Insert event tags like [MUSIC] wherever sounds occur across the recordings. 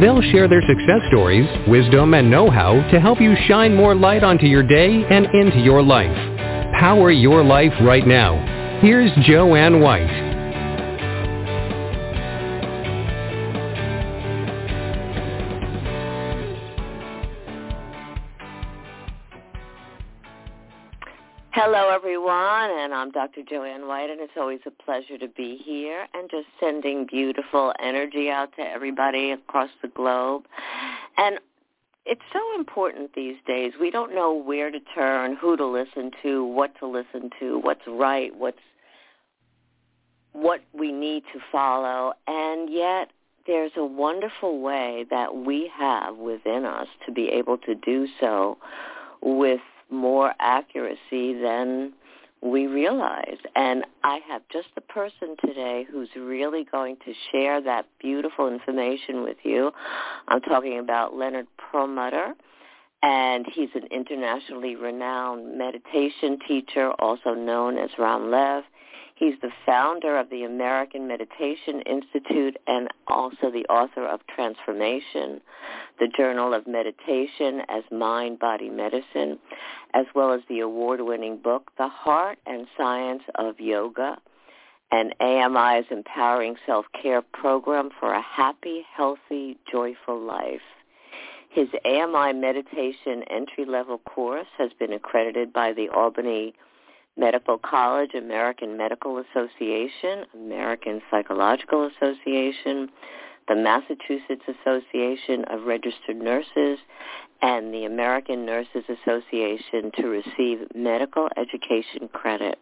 They'll share their success stories, wisdom, and know-how to help you shine more light onto your day and into your life. Power your life right now. Here's Joanne White. Hello, everyone, and I'm Dr. Joanne White, and it's always a pleasure to be here and just sending beautiful energy out to everybody across the globe. And it's so important these days. We don't know where to turn, who to listen to, what to listen to, what's right, what's what we need to follow, and yet there's a wonderful way that we have within us to be able to do so with more accuracy than we realize. And I have just the person today who's really going to share that beautiful information with you. I'm talking about Leonard Perlmutter. And he's an internationally renowned meditation teacher, also known as Ram Lev. He's the founder of the American Meditation Institute and also the author of Transformation, the Journal of Meditation as Mind, Body, Medicine, as well as the award-winning book, The Heart and Science of Yoga, and AMI's Empowering Self-Care Program for a Happy, Healthy, Joyful Life. His AMI Meditation entry-level course has been accredited by the Albany Medical College, American Medical Association, American Psychological Association, the Massachusetts Association of Registered Nurses, and the American Nurses Association to receive medical education credit.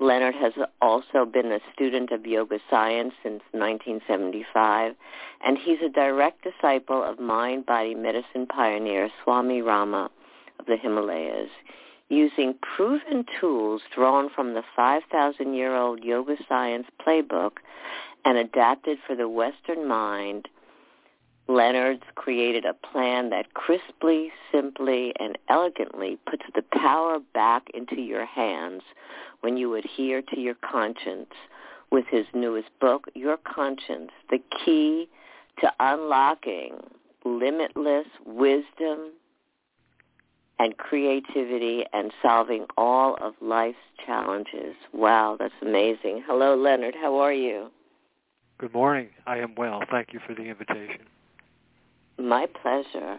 Leonard has also been a student of yoga science since 1975, and he's a direct disciple of mind-body medicine pioneer Swami Rama of the Himalayas using proven tools drawn from the 5,000-year-old yoga science playbook and adapted for the Western mind, Leonard's created a plan that crisply, simply, and elegantly puts the power back into your hands when you adhere to your conscience. With his newest book, Your Conscience, the key to unlocking limitless wisdom, and creativity and solving all of life's challenges. Wow, that's amazing. Hello, Leonard. How are you? Good morning. I am well. Thank you for the invitation. My pleasure.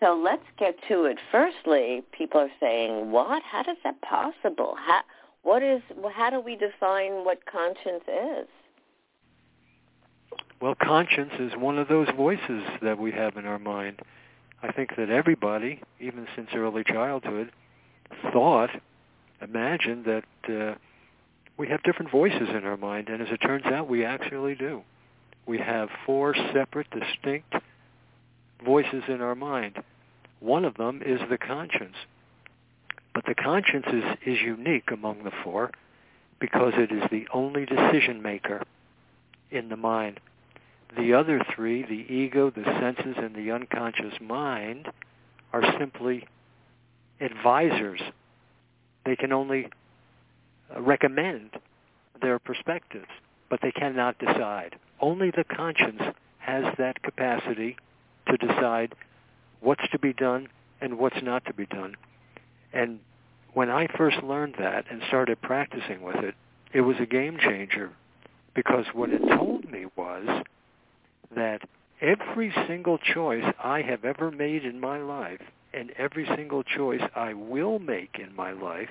So let's get to it. Firstly, people are saying, "What? How is that possible? How, what is? How do we define what conscience is?" Well, conscience is one of those voices that we have in our mind I think that everybody, even since early childhood, thought, imagined that uh, we have different voices in our mind, and as it turns out, we actually do. We have four separate, distinct voices in our mind. One of them is the conscience. But the conscience is, is unique among the four because it is the only decision maker in the mind. The other three, the ego, the senses, and the unconscious mind, are simply advisors. They can only uh, recommend their perspectives, but they cannot decide. Only the conscience has that capacity to decide what's to be done and what's not to be done. And when I first learned that and started practicing with it, it was a game changer because what it told me was that every single choice I have ever made in my life and every single choice I will make in my life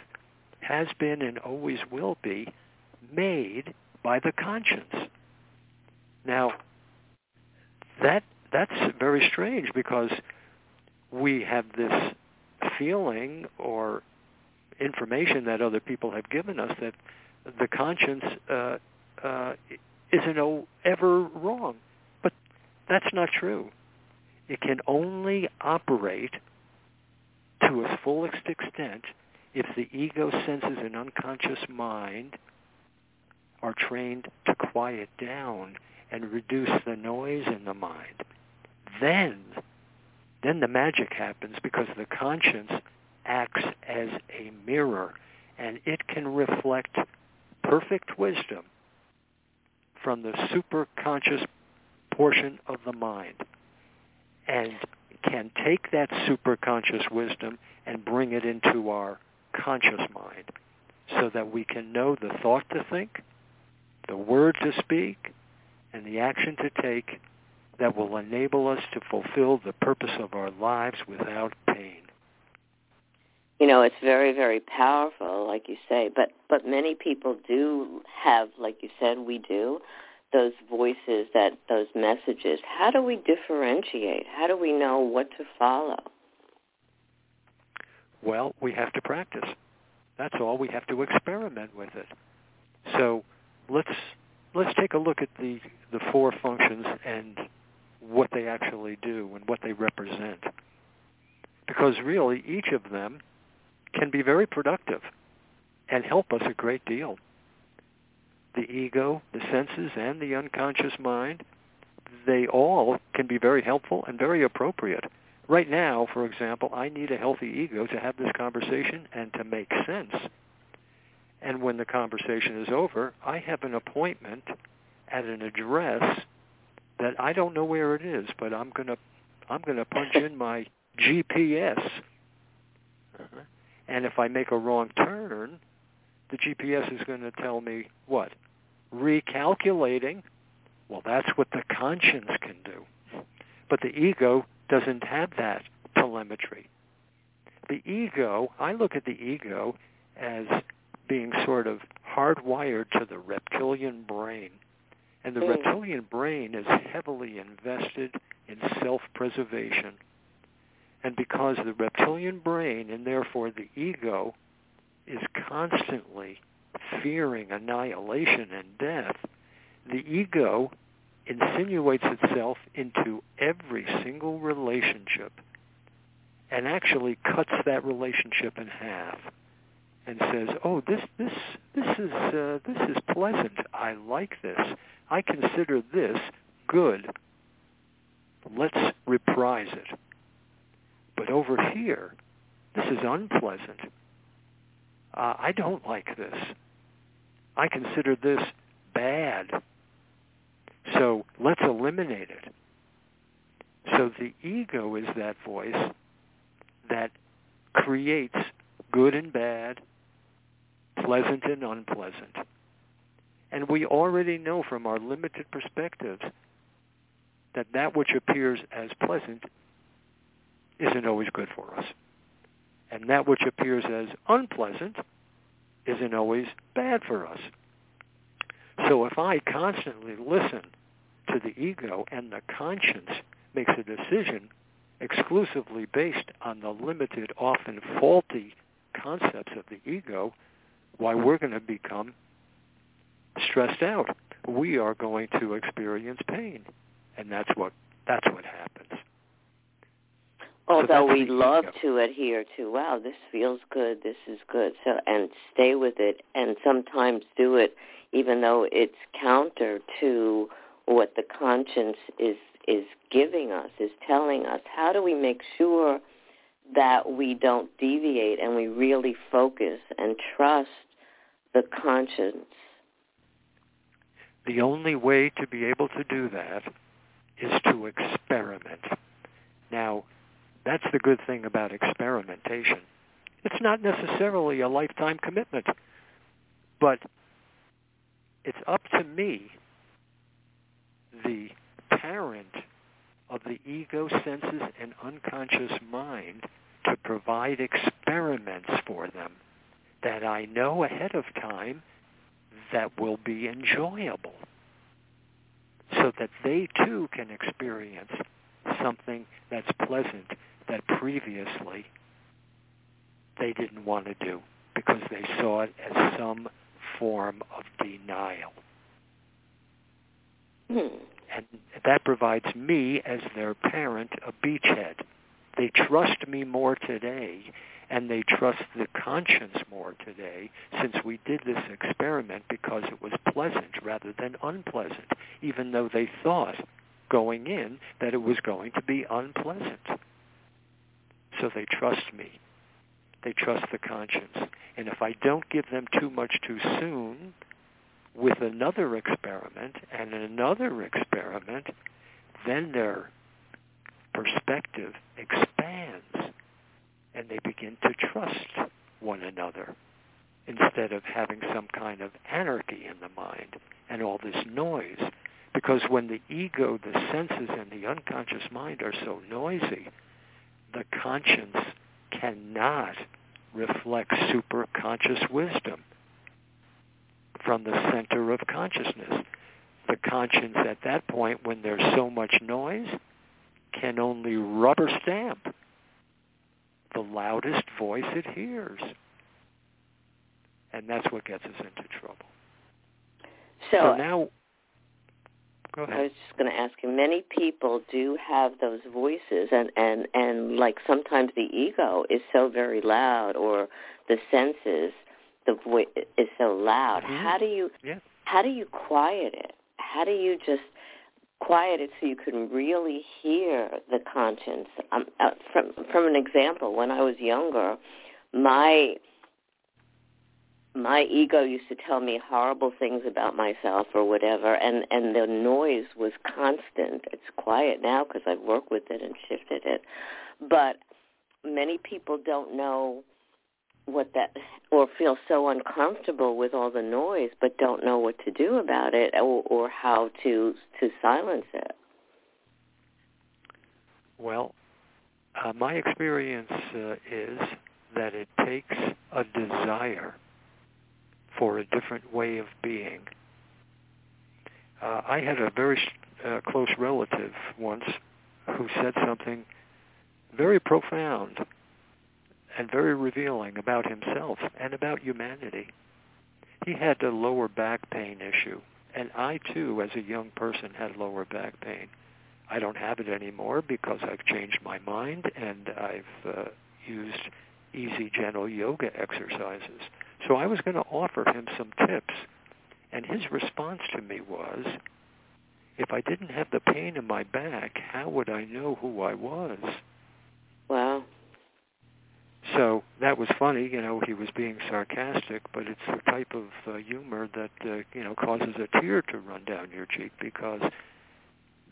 has been and always will be made by the conscience. Now, that that's very strange because we have this feeling or information that other people have given us that the conscience uh, uh, isn't ever wrong. That's not true. It can only operate to its fullest extent if the ego senses and unconscious mind are trained to quiet down and reduce the noise in the mind. Then, then the magic happens because the conscience acts as a mirror and it can reflect perfect wisdom from the superconscious portion of the mind and can take that superconscious wisdom and bring it into our conscious mind so that we can know the thought to think, the word to speak, and the action to take that will enable us to fulfill the purpose of our lives without pain. You know, it's very, very powerful, like you say, but but many people do have, like you said, we do, those voices, that those messages. How do we differentiate? How do we know what to follow? Well, we have to practice. That's all. We have to experiment with it. So let's let's take a look at the the four functions and what they actually do and what they represent. Because really, each of them can be very productive and help us a great deal. The ego, the senses, and the unconscious mind, they all can be very helpful and very appropriate. Right now, for example, I need a healthy ego to have this conversation and to make sense. And when the conversation is over, I have an appointment at an address that I don't know where it is, but I'm going to I'm going to punch in my GPS. Uh-huh. And if I make a wrong turn, the GPS is going to tell me what? Recalculating. Well, that's what the conscience can do. But the ego doesn't have that telemetry. The ego, I look at the ego as being sort of hardwired to the reptilian brain. And the mm. reptilian brain is heavily invested in self-preservation. And because the reptilian brain, and therefore the ego, is constantly fearing annihilation and death, the ego insinuates itself into every single relationship and actually cuts that relationship in half and says, "Oh, this this this is uh, this is pleasant. I like this. I consider this good. Let's reprise it." But over here, this is unpleasant. Uh, I don't like this. I consider this bad. So let's eliminate it. So the ego is that voice that creates good and bad, pleasant and unpleasant. And we already know from our limited perspectives that that which appears as pleasant isn't always good for us. And that which appears as unpleasant isn't always bad for us. So if I constantly listen to the ego and the conscience makes a decision exclusively based on the limited, often faulty concepts of the ego, why we're going to become stressed out. We are going to experience pain, and that's what that's what happens. Although we love to adhere to, wow, this feels good, this is good, so and stay with it, and sometimes do it even though it's counter to what the conscience is is giving us, is telling us. How do we make sure that we don't deviate and we really focus and trust the conscience? The only way to be able to do that is to experiment. Now, that's the good thing about experimentation. It's not necessarily a lifetime commitment, but it's up to me, the parent of the ego senses and unconscious mind, to provide experiments for them that I know ahead of time that will be enjoyable so that they too can experience something that's pleasant that previously they didn't want to do because they saw it as some form of denial. Hmm. And that provides me, as their parent, a beachhead They trust me more today and they trust the conscience more today since we did this experiment because it was pleasant rather than unpleasant, even though they thought going in that it was going to be unpleasant. So they trust me. They trust the conscience. And if I don't give them too much too soon with another experiment and another experiment, then their perspective expands and they begin to trust one another instead of having some kind of anarchy in the mind and all this noise. Because when the ego, the senses, and the unconscious mind are so noisy, the conscience cannot reflect superconscious wisdom from the center of consciousness. The conscience at that point, when there's so much noise, can only rubber stamp the loudest voice it hears. And that's what gets us into trouble. So, so now, I was just going to ask you. Many people do have those voices, and and and like sometimes the ego is so very loud, or the senses, the voice is so loud. Mm-hmm. How do you yeah. how do you quiet it? How do you just quiet it so you can really hear the conscience. Um, uh, from from an example, when I was younger, my my ego used to tell me horrible things about myself or whatever, and and the noise was constant. It's quiet now because I've worked with it and shifted it, but many people don't know what that or feel so uncomfortable with all the noise but don't know what to do about it or, or how to to silence it well uh, my experience uh, is that it takes a desire for a different way of being uh, i had a very uh, close relative once who said something very profound and very revealing about himself and about humanity. He had a lower back pain issue, and I too, as a young person, had lower back pain. I don't have it anymore because I've changed my mind and I've uh, used easy, gentle yoga exercises. So I was going to offer him some tips, and his response to me was, if I didn't have the pain in my back, how would I know who I was? Wow. So that was funny, you know, he was being sarcastic, but it's the type of uh, humor that, uh, you know, causes a tear to run down your cheek because,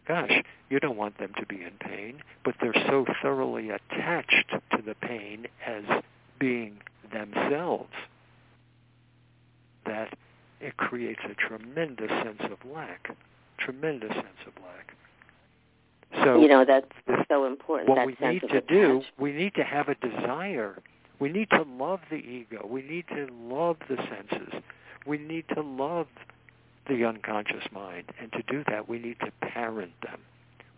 gosh, you don't want them to be in pain, but they're so thoroughly attached to the pain as being themselves that it creates a tremendous sense of lack, tremendous sense of lack. So you know that's so important. What we need to do, we need to have a desire. We need to love the ego. We need to love the senses. We need to love the unconscious mind. And to do that, we need to parent them.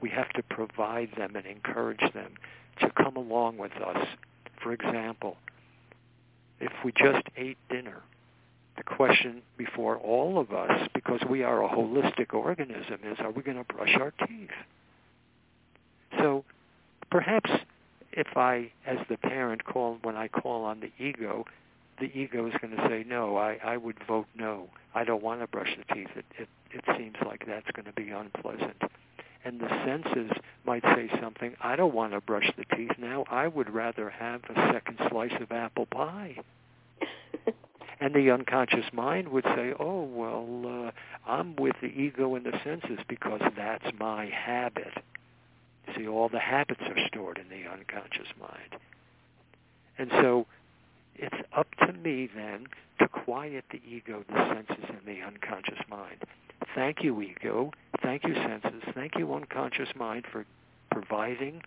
We have to provide them and encourage them to come along with us. For example, if we just ate dinner, the question before all of us, because we are a holistic organism, is are we going to brush our teeth? So perhaps if I, as the parent, call when I call on the ego, the ego is going to say no. I, I would vote no. I don't want to brush the teeth. It, it it seems like that's going to be unpleasant. And the senses might say something. I don't want to brush the teeth now. I would rather have a second slice of apple pie. [LAUGHS] and the unconscious mind would say, "Oh well, uh, I'm with the ego and the senses because that's my habit." See, all the habits are stored in the unconscious mind. And so it's up to me then to quiet the ego, the senses, and the unconscious mind. Thank you, ego. Thank you, senses. Thank you, unconscious mind, for providing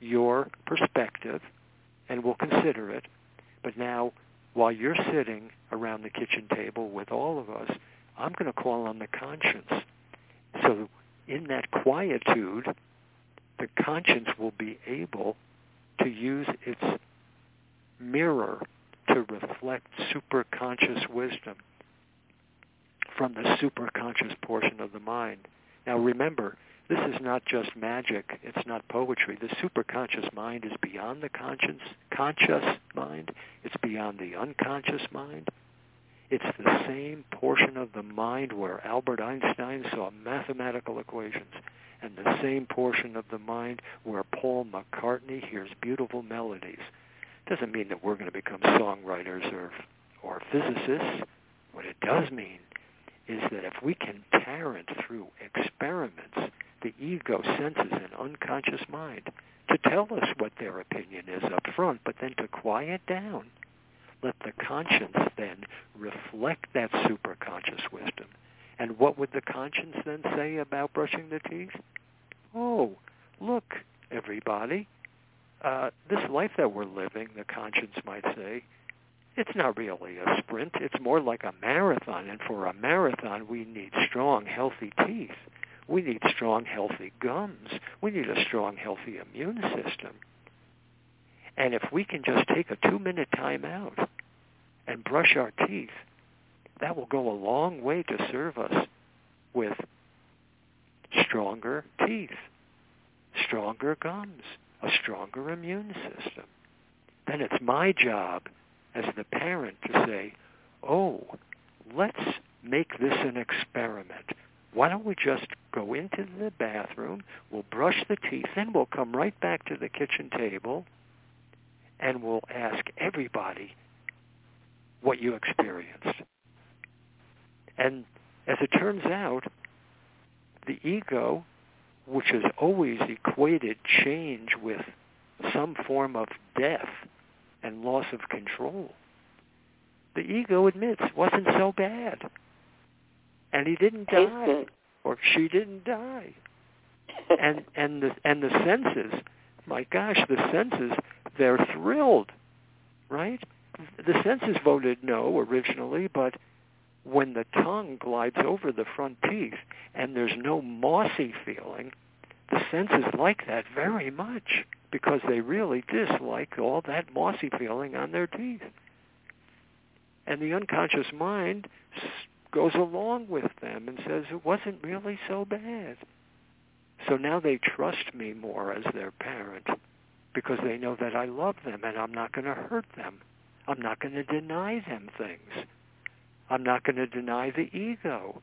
your perspective, and we'll consider it. But now, while you're sitting around the kitchen table with all of us, I'm going to call on the conscience. So in that quietude, the conscience will be able to use its mirror to reflect superconscious wisdom from the superconscious portion of the mind. Now remember, This is not just magic. It's not poetry. The superconscious mind is beyond the conscious, conscious mind. It's beyond the unconscious mind. It's the same portion of the mind where Albert Einstein saw mathematical equations and the same portion of the mind where Paul McCartney hears beautiful melodies. Doesn't mean that we're going to become songwriters or, or physicists. What it does mean is that if we can parent through experiments the ego senses an unconscious mind to tell us what their opinion is up front, but then to quiet down. Let the conscience then reflect that superconscious wisdom. And what would the conscience then say about brushing the teeth? Oh, look, everybody, uh, this life that we're living, the conscience might say, it's not really a sprint. It's more like a marathon. And for a marathon, we need strong, healthy teeth. We need strong, healthy gums. We need a strong, healthy immune system. And if we can just take a two-minute time out and brush our teeth, that will go a long way to serve us with stronger teeth, stronger gums, a stronger immune system. Then it's my job as the parent to say, oh, let's make this an experiment. Why don't we just go into the bathroom, we'll brush the teeth, then we'll come right back to the kitchen table and we'll ask everybody what you experienced. And as it turns out, the ego, which has always equated change with some form of death and loss of control, the ego admits wasn't so bad. And he didn't die. Or she didn't die. [LAUGHS] and and the and the senses, my gosh, the senses, they're thrilled. Right? The senses voted no originally, but when the tongue glides over the front teeth and there's no mossy feeling, the senses like that very much because they really dislike all that mossy feeling on their teeth. And the unconscious mind goes along with them and says it wasn't really so bad. So now they trust me more as their parent because they know that I love them and I'm not going to hurt them. I'm not going to deny them things. I'm not going to deny the ego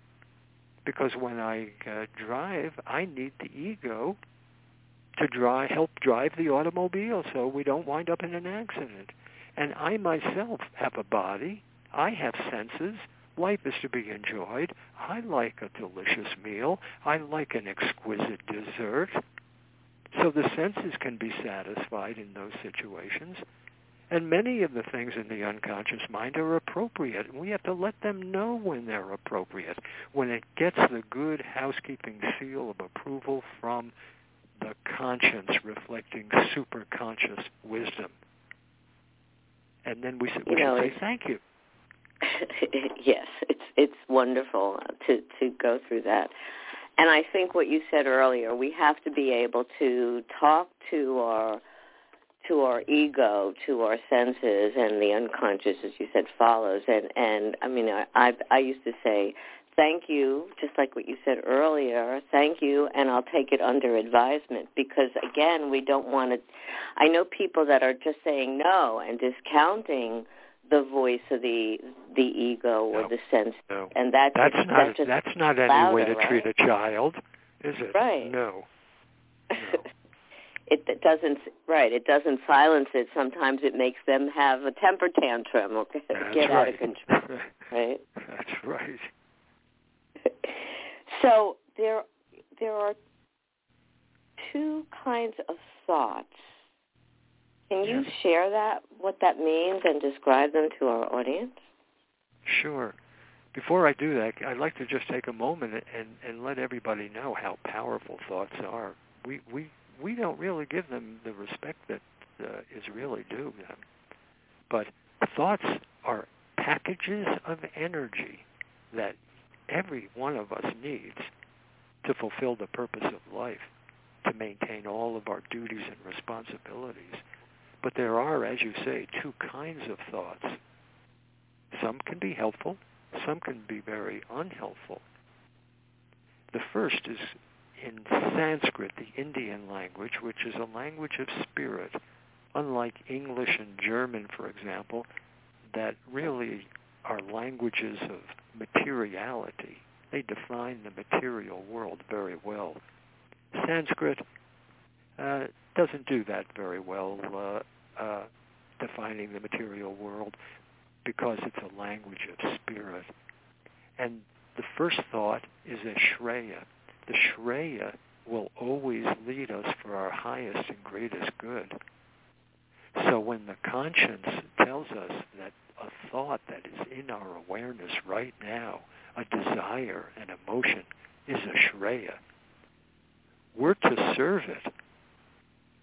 because when I uh, drive, I need the ego to drive, help drive the automobile so we don't wind up in an accident. And I myself have a body. I have senses. Life is to be enjoyed. I like a delicious meal. I like an exquisite dessert. So the senses can be satisfied in those situations. And many of the things in the unconscious mind are appropriate. We have to let them know when they're appropriate, when it gets the good housekeeping seal of approval from the conscience reflecting superconscious wisdom. And then we, we you know, say thank you. [LAUGHS] yes, it's it's wonderful to to go through that. And I think what you said earlier, we have to be able to talk to our to our ego, to our senses, and the unconscious, as you said, follows. And and I mean, I I, I used to say, thank you, just like what you said earlier. Thank you, and I'll take it under advisement because again, we don't want to. I know people that are just saying no and discounting the voice of the the ego or no, the sense, no. and that's that's not that's, that's not any louder, way to right? treat a child, is it? Right. No. [LAUGHS] no. it, it doesn't right. It doesn't silence it. Sometimes it makes them have a temper tantrum or [LAUGHS] get right. out of control. [LAUGHS] Right. That's right. So there there are two kinds of thoughts. Can you Yes. share that what that means and describe them to our audience? Sure. Before I do that, I'd like to just take a moment and, and let everybody know how powerful thoughts are. We we we don't really give them the respect that uh, is really due them. But thoughts are packages of energy that every one of us needs to fulfill the purpose of life, to maintain all of our duties and responsibilities. But there are, as you say, two kinds of thoughts. Some can be helpful, some can be very unhelpful. The first is in Sanskrit, the Indian language, which is a language of spirit, unlike English and German, for example, that really are languages of materiality. They define the material world very well. Sanskrit uh, doesn't do that very well, uh, uh, defining the material world, because it's a language of spirit. And the first thought is a shreya. The shreya will always lead us for our highest and greatest good. So when the conscience tells us that a thought that is in our awareness right now, a desire, an emotion, is a shreya, we're to serve it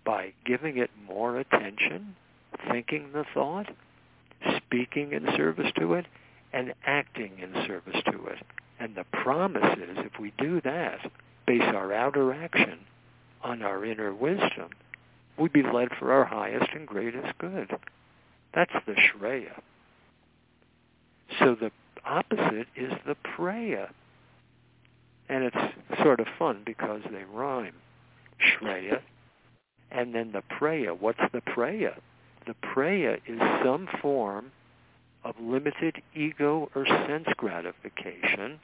by giving it more attention, thinking the thought, speaking in service to it, and acting in service to it. And the promise is if we do that, base our outer action on our inner wisdom, we'd be led for our highest and greatest good. That's the Shreya. So the opposite is the Preya. And it's sort of fun because they rhyme. Shreya and then the Preya. What's the Preya? The Preya is some form of limited ego or sense gratification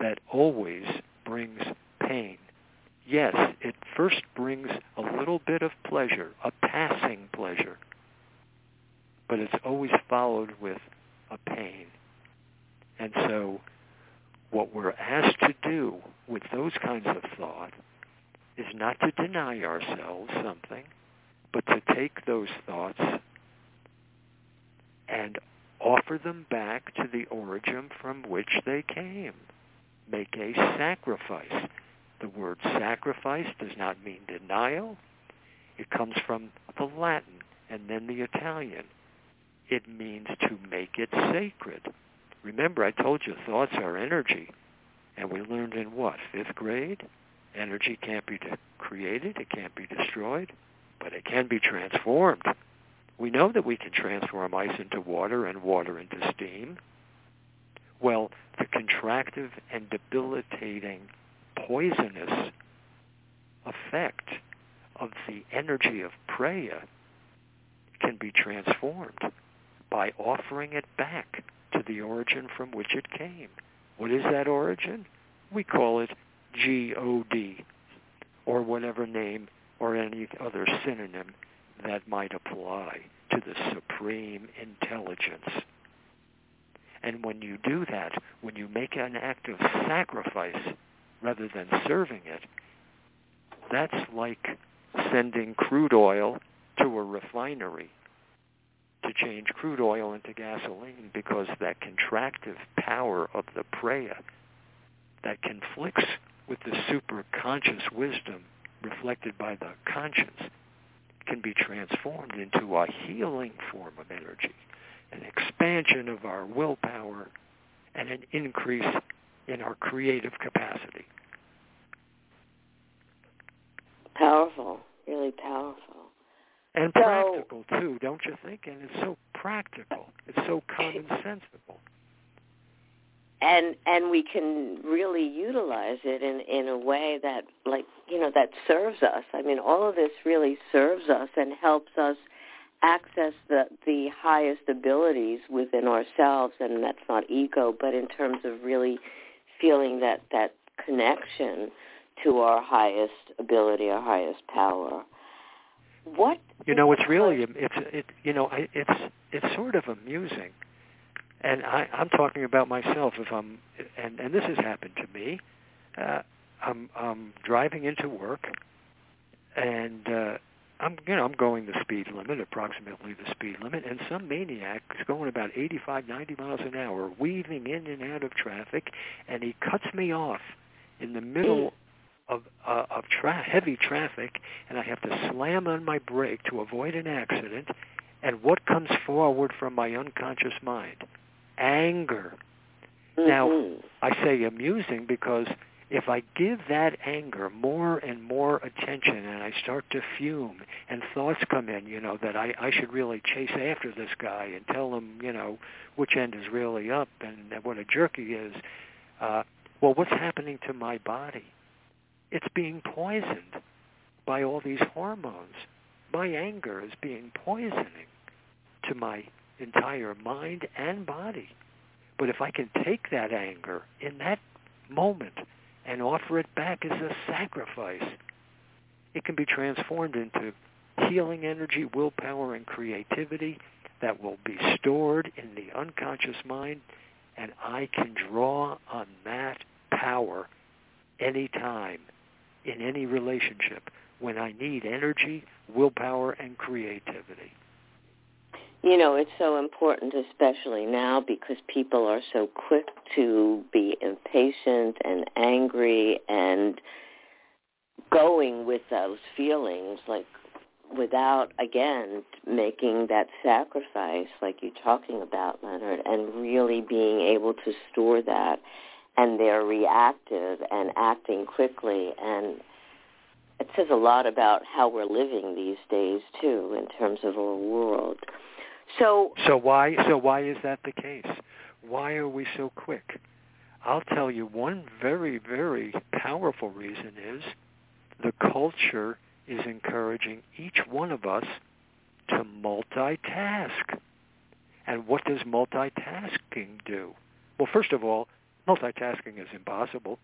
that always brings pain. Yes, it first brings a little bit of pleasure, a passing pleasure, but it's always followed with a pain. And so what we're asked to do with those kinds of thought is not to deny ourselves something, but to take those thoughts and offer them back to the origin from which they came. Make a sacrifice. The word sacrifice does not mean denial. It comes from the Latin and then the Italian. It means to make it sacred. Remember, I told you thoughts are energy. And we learned in what, fifth grade? Energy can't be created, it can't be destroyed, but it can be transformed. We know that we can transform ice into water and water into steam. Well, the contractive and debilitating poisonous effect of the energy of Preya can be transformed by offering it back to the origin from which it came. What is that origin? We call it G-O-D or whatever name or any other synonym that might apply to the supreme intelligence. And when you do that, when you make an act of sacrifice rather than serving it, that's like sending crude oil to a refinery to change crude oil into gasoline because that contractive power of the preya that conflicts with the superconscious wisdom reflected by the conscience can be transformed into a healing form of energy, an expansion of our willpower, and an increase in our creative capacity. Powerful, really powerful. And so, practical too, don't you think? And it's so practical. It's so [LAUGHS] commonsensical and and we can really utilize it in in a way that like you know that serves us. I mean all of this really serves us and helps us access the the highest abilities within ourselves and that's not ego but in terms of really feeling that that connection to our highest ability our highest power. What you know it's really it's it you know I, it's it's sort of amusing and I, I'm talking about myself. If I'm, and and this has happened to me, uh, I'm I'm driving into work, and uh, I'm you know I'm going the speed limit, approximately the speed limit, and some maniac is going about 85, 90 miles an hour, weaving in and out of traffic, and he cuts me off in the middle of uh, of tra- heavy traffic, and I have to slam on my brake to avoid an accident. And what comes forward from my unconscious mind? Anger. Mm-hmm. Now, I say amusing because if I give that anger more and more attention and I start to fume and thoughts come in, you know, that I, I should really chase after this guy and tell him, you know, which end is really up and what a jerk he is, uh, Well, what's happening to my body? It's being poisoned by all these hormones. My anger is being poisoning to my entire mind and body. But if I can take that anger in that moment and offer it back as a sacrifice, it can be transformed into healing energy, willpower, and creativity that will be stored in the unconscious mind, and I can draw on that power anytime in any relationship when I need energy, willpower, and creativity. You know, it's so important, especially now, because people are so quick to be impatient and angry and going with those feelings, like without, again, making that sacrifice like you're talking about, Leonard, and really being able to store that. And they're reactive and acting quickly. And it says a lot about how we're living these days, too, in terms of our world. So, so why so why is that the case? Why are we so quick? I'll tell you one very very powerful reason is the culture is encouraging each one of us to multitask. And what does multitasking do? Well, first of all, multitasking is impossible.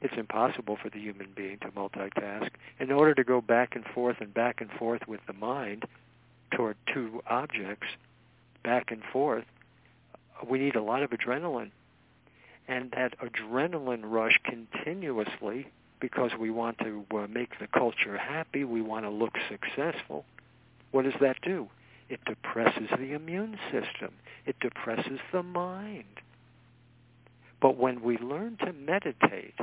It's impossible for the human being to multitask. In order to go back and forth and back and forth with the mind toward two objects, back and forth, we need a lot of adrenaline. And that adrenaline rush continuously because we want to uh, make the culture happy, we want to look successful. What does that do? It depresses the immune system. It depresses the mind. But when we learn to meditate,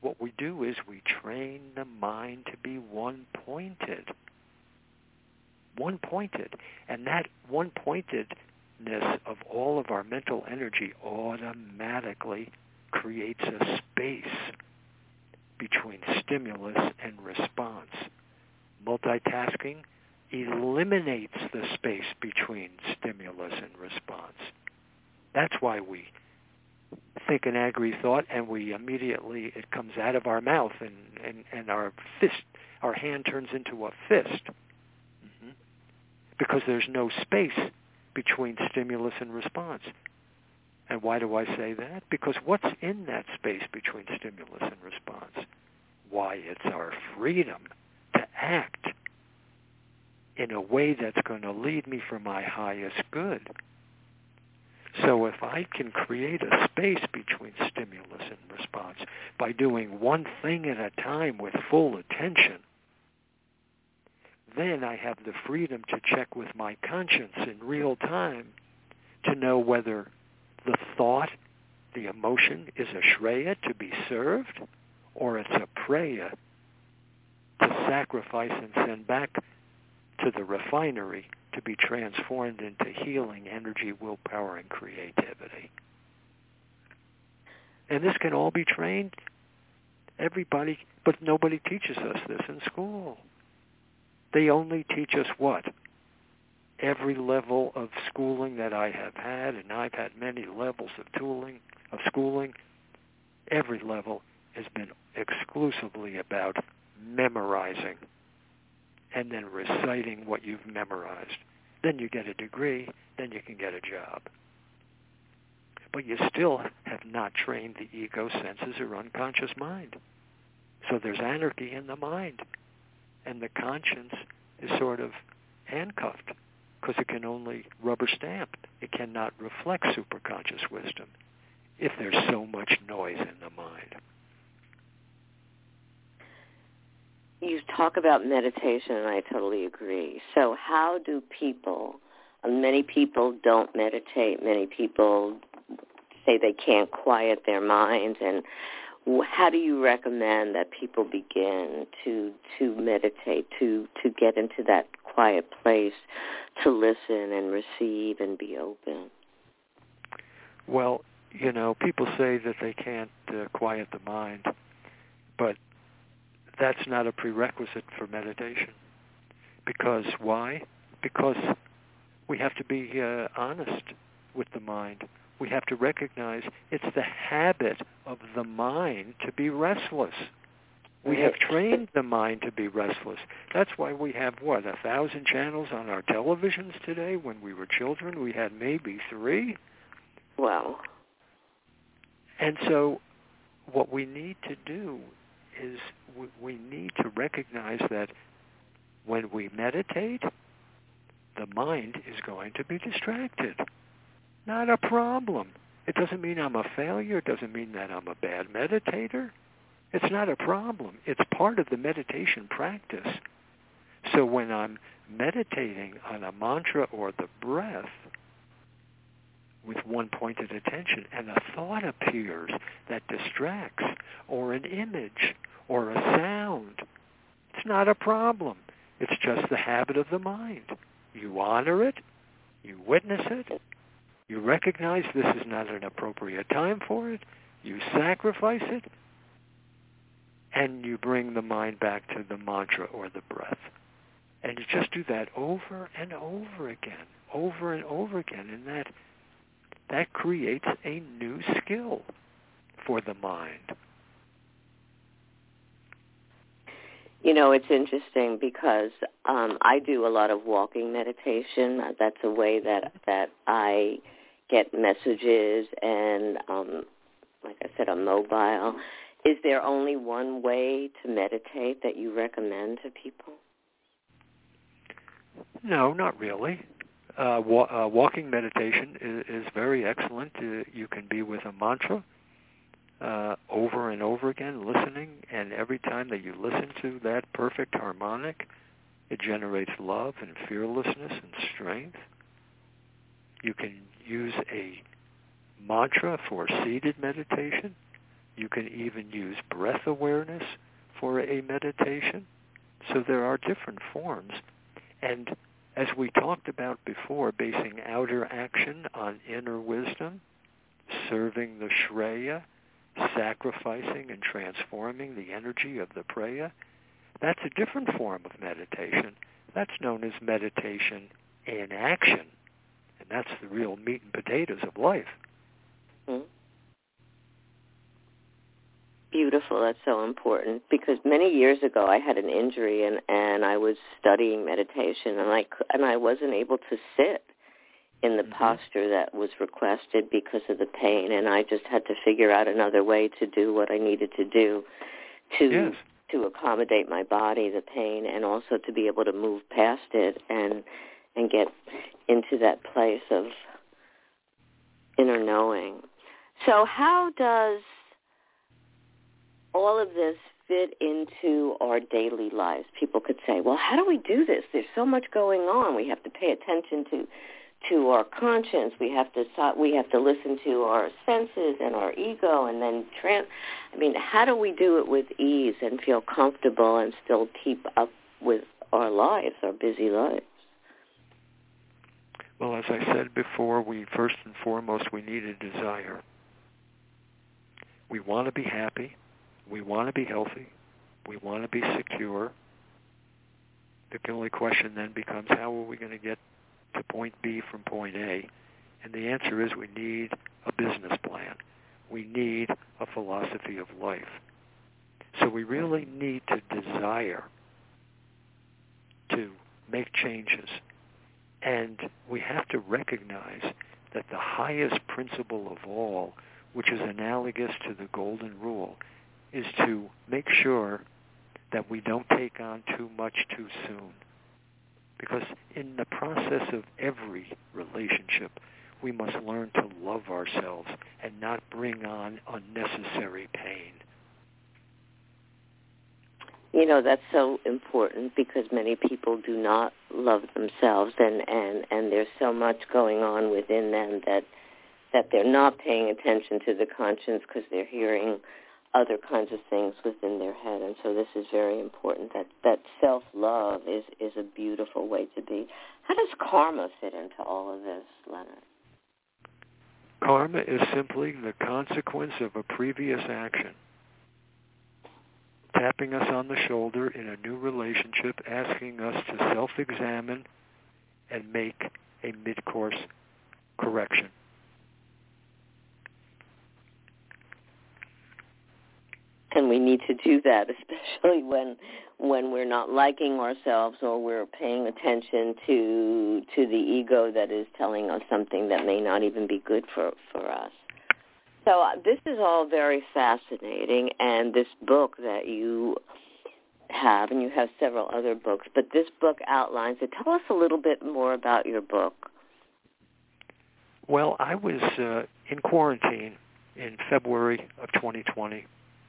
what we do is we train the mind to be one-pointed. One-pointed. And that one-pointedness of all of our mental energy automatically creates a space between stimulus and response. Multitasking eliminates the space between stimulus and response. That's why we think an angry thought and we immediately it comes out of our mouth and, and, and our fist our hand turns into a fist. Because there's no space between stimulus and response and why do I say that? Because what's in that space between stimulus and response? Why, it's our freedom to act in a way that's going to lead me for my highest good. So if I can create a space between stimulus and response by doing one thing at a time with full attention, then I have the freedom to check with my conscience in real time to know whether the thought, the emotion is a shreya to be served, or it's a preya to sacrifice and send back to the refinery to be transformed into healing energy, willpower, and creativity. And this can all be trained. Everybody, but nobody teaches us this in school. They only teach us what? every level of schooling that I have had, and I've had many levels of tooling, of schooling, every level has been exclusively about memorizing and then reciting what you've memorized. Then you get a degree, then you can get a job. But you still have not trained the ego senses or unconscious mind. So there's anarchy in the mind. And the conscience is sort of handcuffed because it can only rubber stamp. It cannot reflect superconscious wisdom if there's so much noise in the mind. You talk about meditation, and I totally agree. So how do people, uh, many people don't meditate, many people say they can't quiet their minds, and how do you recommend that people begin to to meditate to to get into that quiet place to listen and receive and be open? Well you know people say that they can't uh, quiet the mind but that's not a prerequisite for meditation. Because why? Because we have to be uh, honest with the mind we have to recognize it's the habit of the mind to be restless. We have trained the mind to be restless. That's why we have, what, a thousand channels on our televisions today? When we were children, we had maybe three. Wow. And so what we need to do is we need to recognize that when we meditate, the mind is going to be distracted. Not a problem. It doesn't mean I'm a failure. It doesn't mean that I'm a bad meditator. It's not a problem. It's part of the meditation practice. So when I'm meditating on a mantra or the breath with one pointed attention and a thought appears that distracts or an image or a sound, it's not a problem. It's just the habit of the mind. You honor it, you witness it, you recognize this is not an appropriate time for it, you sacrifice it, and you bring the mind back to the mantra or the breath. And you just do that over and over again, over and over again, and that that creates a new skill for the mind. You know, it's interesting because um, I do a lot of walking meditation. That's a way that that I get messages, and um, like I said, I'm mobile. Is there only one way to meditate that you recommend to people? No, not really. Uh, wa- uh, walking meditation is, is very excellent. Uh, you can be with a mantra uh, over and over again, listening, and every time that you listen to that perfect harmonic, it generates love and fearlessness and strength. You can use a mantra for seated meditation. You can even use breath awareness for a meditation. So there are different forms. And as we talked about before, basing outer action on inner wisdom, serving the Shreya, sacrificing and transforming the energy of the Preya, that's a different form of meditation. That's known as meditation in action. And that's the real meat and potatoes of life. Mm-hmm. Beautiful. That's so important because many years ago I had an injury and and I was studying meditation and I and I wasn't able to sit in the mm-hmm. posture that was requested because of the pain and I just had to figure out another way to do what I needed to do to yes. to accommodate my body the pain and also to be able to move past it and and get into that place of inner knowing. So how does all of this fit into our daily lives? People could say, well, how do we do this? There's so much going on. We have to pay attention to to our conscience. We have to we have to listen to our senses and our ego, and then trans. I mean, how do we do it with ease and feel comfortable and still keep up with our lives, our busy lives? Well, as I said before, we first and foremost we need a desire. We want to be happy. We want to be healthy. We want to be secure. The only question then becomes how are we going to get to point B from point A? And the answer is we need a business plan. We need a philosophy of life. So we really need to desire to make changes. And we have to recognize that the highest principle of all, which is analogous to the golden rule, is to make sure that we don't take on too much too soon. Because in the process of every relationship, we must learn to love ourselves and not bring on unnecessary pain. You know, that's so important because many people do not love themselves and, and, and there's so much going on within them that that they're not paying attention to the conscience because they're hearing other kinds of things within their head. And so this is very important. That that self love is is a beautiful way to be. How does karma fit into all of this, Leonard? Karma is simply the consequence of a previous action tapping us on the shoulder in a new relationship, asking us to self-examine and make a mid-course correction. And we need to do that, especially when when we're not liking ourselves or we're paying attention to to the ego that is telling us something that may not even be good for for us. So uh, this is all very fascinating, and this book that you have, and you have several other books, but this book outlines it. Tell us a little bit more about your book. Well, I was uh, in quarantine in February of 2020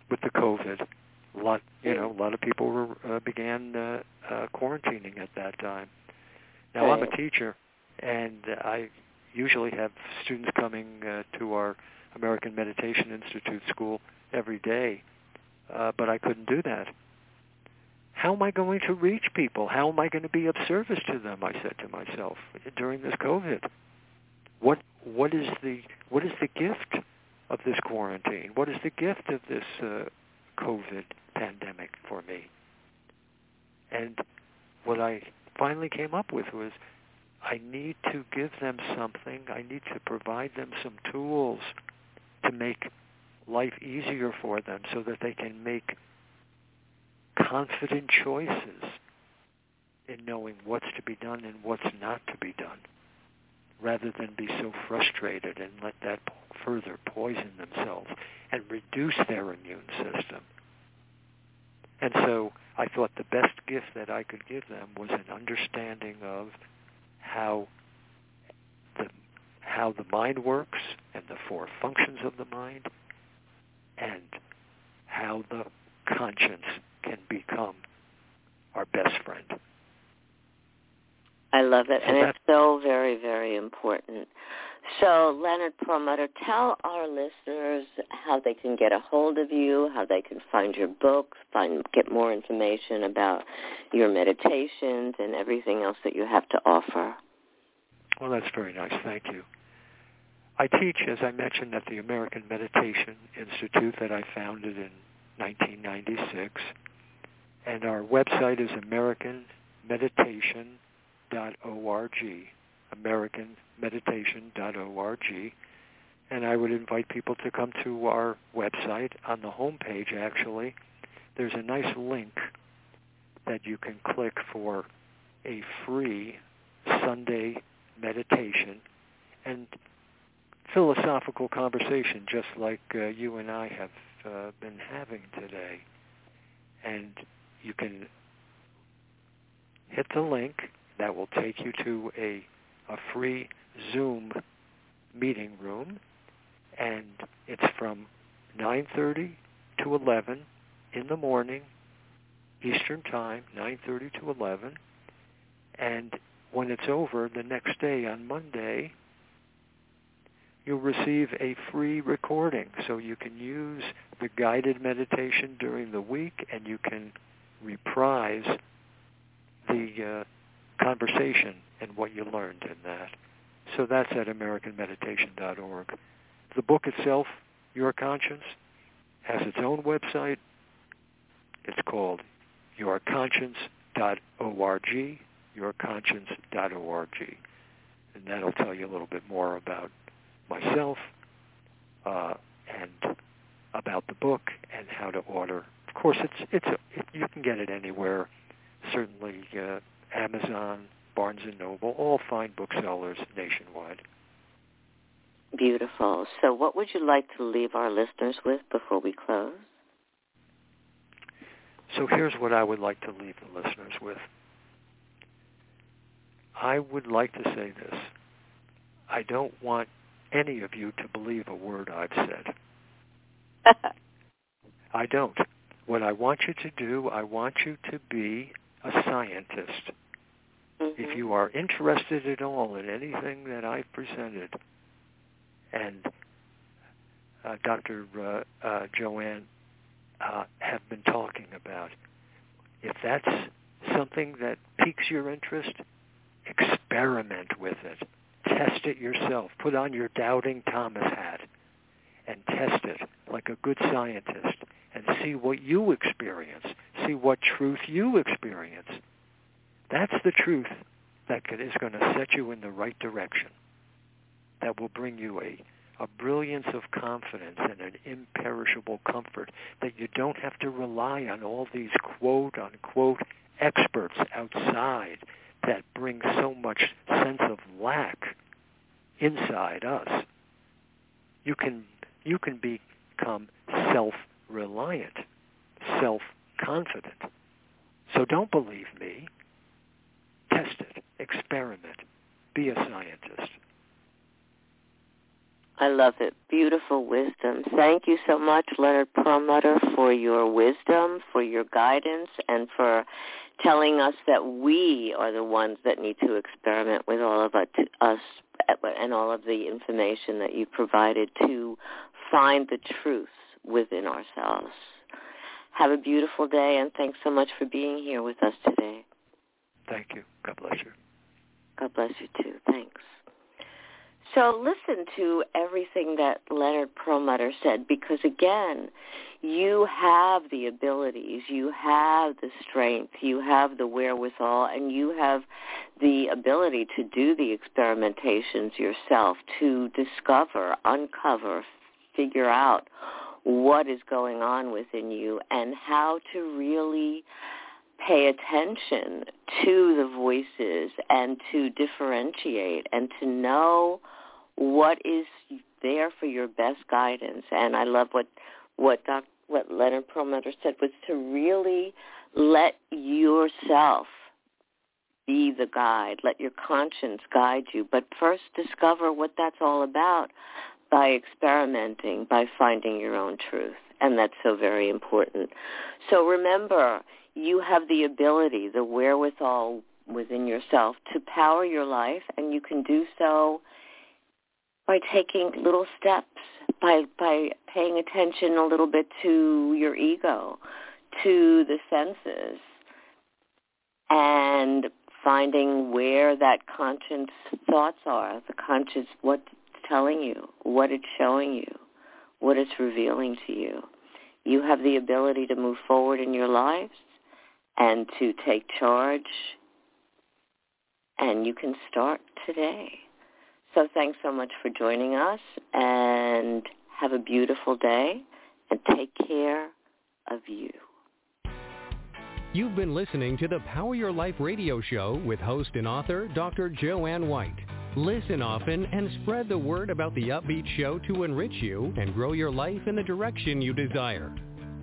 with the COVID. A lot, you know, a lot of people were, uh, began uh, uh, quarantining at that time. Now I'm a teacher, and I usually have students coming uh, to our American Meditation Institute school every day, uh, but I couldn't do that. How am I going to reach people? How am I going to be of service to them? I said to myself during this COVID. What what is the what is the gift of this quarantine? What is the gift of this uh, COVID pandemic for me? And what I finally came up with was I need to give them something. I need to provide them some tools to make life easier for them so that they can make confident choices in knowing what's to be done and what's not to be done rather than be so frustrated and let that further poison themselves and reduce their immune system. And so I thought the best gift that I could give them was an understanding of how how the mind works and the four functions of the mind and how the conscience can become our best friend. I love it, and it's so very, very important. So, Leonard Perlmutter, tell our listeners how they can get a hold of you, how they can find your books, find get more information about your meditations and everything else that you have to offer. Well, that's very nice. Thank you. I teach, as I mentioned, at the American Meditation Institute that I founded in 1996, and our website is americanmeditation.org, americanmeditation.org, and I would invite people to come to our website. On the home page, actually, there's a nice link that you can click for a free Sunday meditation. And philosophical conversation just like uh, you and I have uh, been having today. And you can hit the link that will take you to a, a free Zoom meeting room and it's from 9.30 to 11 in the morning Eastern Time, 9.30 to 11. And when it's over the next day on Monday, you'll receive a free recording. So you can use the guided meditation during the week and you can reprise the uh, conversation and what you learned in that. So that's at AmericanMeditation.org. The book itself, Your Conscience, has its own website. It's called yourconscience.org, yourconscience.org. And that'll tell you a little bit more about myself uh, and about the book and how to order. Of course, it's it's a, it, you can get it anywhere. Certainly, uh, Amazon, Barnes and Noble, all fine booksellers nationwide. Beautiful. So, what would you like to leave our listeners with before we close? So, here's what I would like to leave the listeners with. I would like to say this. I don't want any of you to believe a word I've said. [LAUGHS] I don't. What I want you to do, I want you to be a scientist. Mm-hmm. If you are interested at all in anything that I've presented, and uh, Dr. Uh, uh, Joanne uh, have been talking about, if that's something that piques your interest, experiment with it test it yourself. Put on your doubting Thomas hat and test it like a good scientist and see what you experience. See what truth you experience. That's the truth that is going to set you in the right direction. That will bring you a a brilliance of confidence and an imperishable comfort that you don't have to rely on all these quote unquote experts outside that bring so much sense of lack inside us. You can you can become self-reliant, self-confident. So don't believe me. Test it. Experiment. Be a scientist. I love it. Beautiful wisdom. Thank you so much, Leonard Perlmutter, for your wisdom, for your guidance, and for telling us that we are the ones that need to experiment with all of us and all of the information that you provided to find the truth within ourselves. Have a beautiful day, and thanks so much for being here with us today. Thank you. God bless you. God bless you too. Thanks. So listen to everything that Leonard Perlmutter said because again, you have the abilities, you have the strength, you have the wherewithal, and you have the ability to do the experimentations yourself to discover, uncover, figure out what is going on within you and how to really pay attention to the voices and to differentiate and to know what is there for your best guidance. And I love what what Doc, what Leonard Perlmutter said was to really let yourself be the guide. Let your conscience guide you. But first discover what that's all about by experimenting, by finding your own truth. And that's so very important. So remember, you have the ability, the wherewithal within yourself to power your life, and you can do so by taking little steps, by by paying attention a little bit to your ego, to the senses, and finding where that conscious thoughts are, the conscious what's telling you, what it's showing you, what it's revealing to you. You have the ability to move forward in your lives and to take charge, and you can start today. So thanks so much for joining us and have a beautiful day and take care of you. You've been listening to the Power Your Life radio show with host and author Dr. Joanne White. Listen often and spread the word about the upbeat show to enrich you and grow your life in the direction you desire.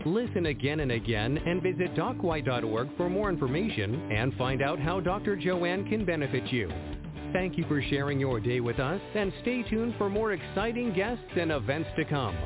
Listen again and again and visit docwhite.org for more information and find out how Dr. Joanne can benefit you. Thank you for sharing your day with us and stay tuned for more exciting guests and events to come.